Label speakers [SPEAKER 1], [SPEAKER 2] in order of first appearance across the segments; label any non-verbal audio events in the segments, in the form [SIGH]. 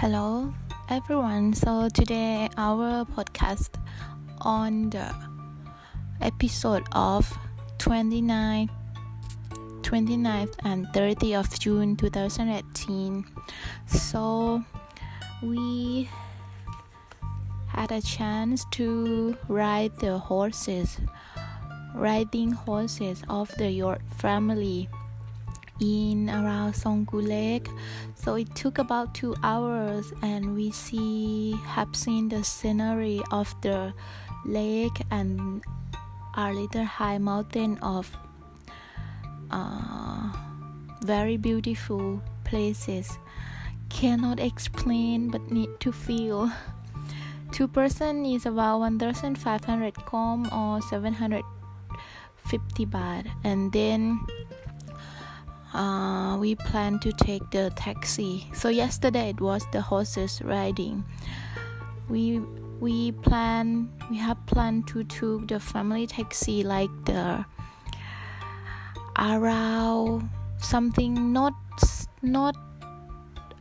[SPEAKER 1] Hello, everyone. So, today, our podcast on the episode of 29th, 29th and 30th of June 2018. So, we had a chance to ride the horses, riding horses of the York family in around Songgu Lake. So it took about two hours, and we see have seen the scenery of the lake and our little high mountain of uh, very beautiful places. Cannot explain, but need to feel. [LAUGHS] Two person is about 1,500 kong or 750 baht, and then uh, we plan to take the taxi. So yesterday it was the horses riding. We we plan we have planned to take the family taxi like the around something not not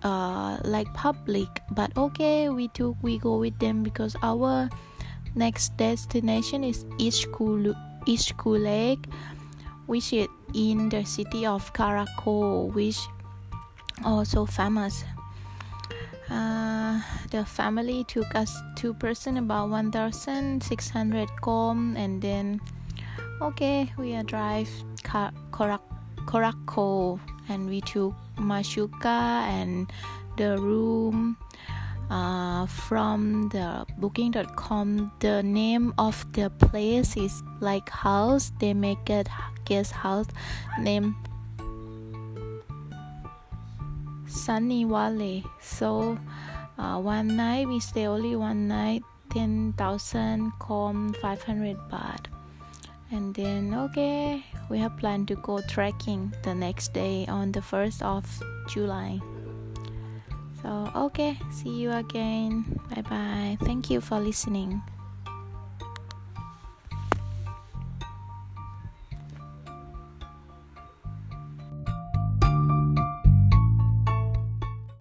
[SPEAKER 1] uh, like public but okay we took we go with them because our next destination is Ishku Ishku Lake which is in the city of Karakol, which also famous. Uh, the family took us two person about 1,600 kong, and then okay, we are drive Karak Karakol, and we took Mashuka and the room uh, from the booking.com the name of the place is like house. They make it guest house named sunny valley so uh, one night we stay only one night 10,000 kong 500 baht. And then okay we have planned to go trekking the next day on the 1st of july so, okay, see you again. Bye bye. Thank you for listening.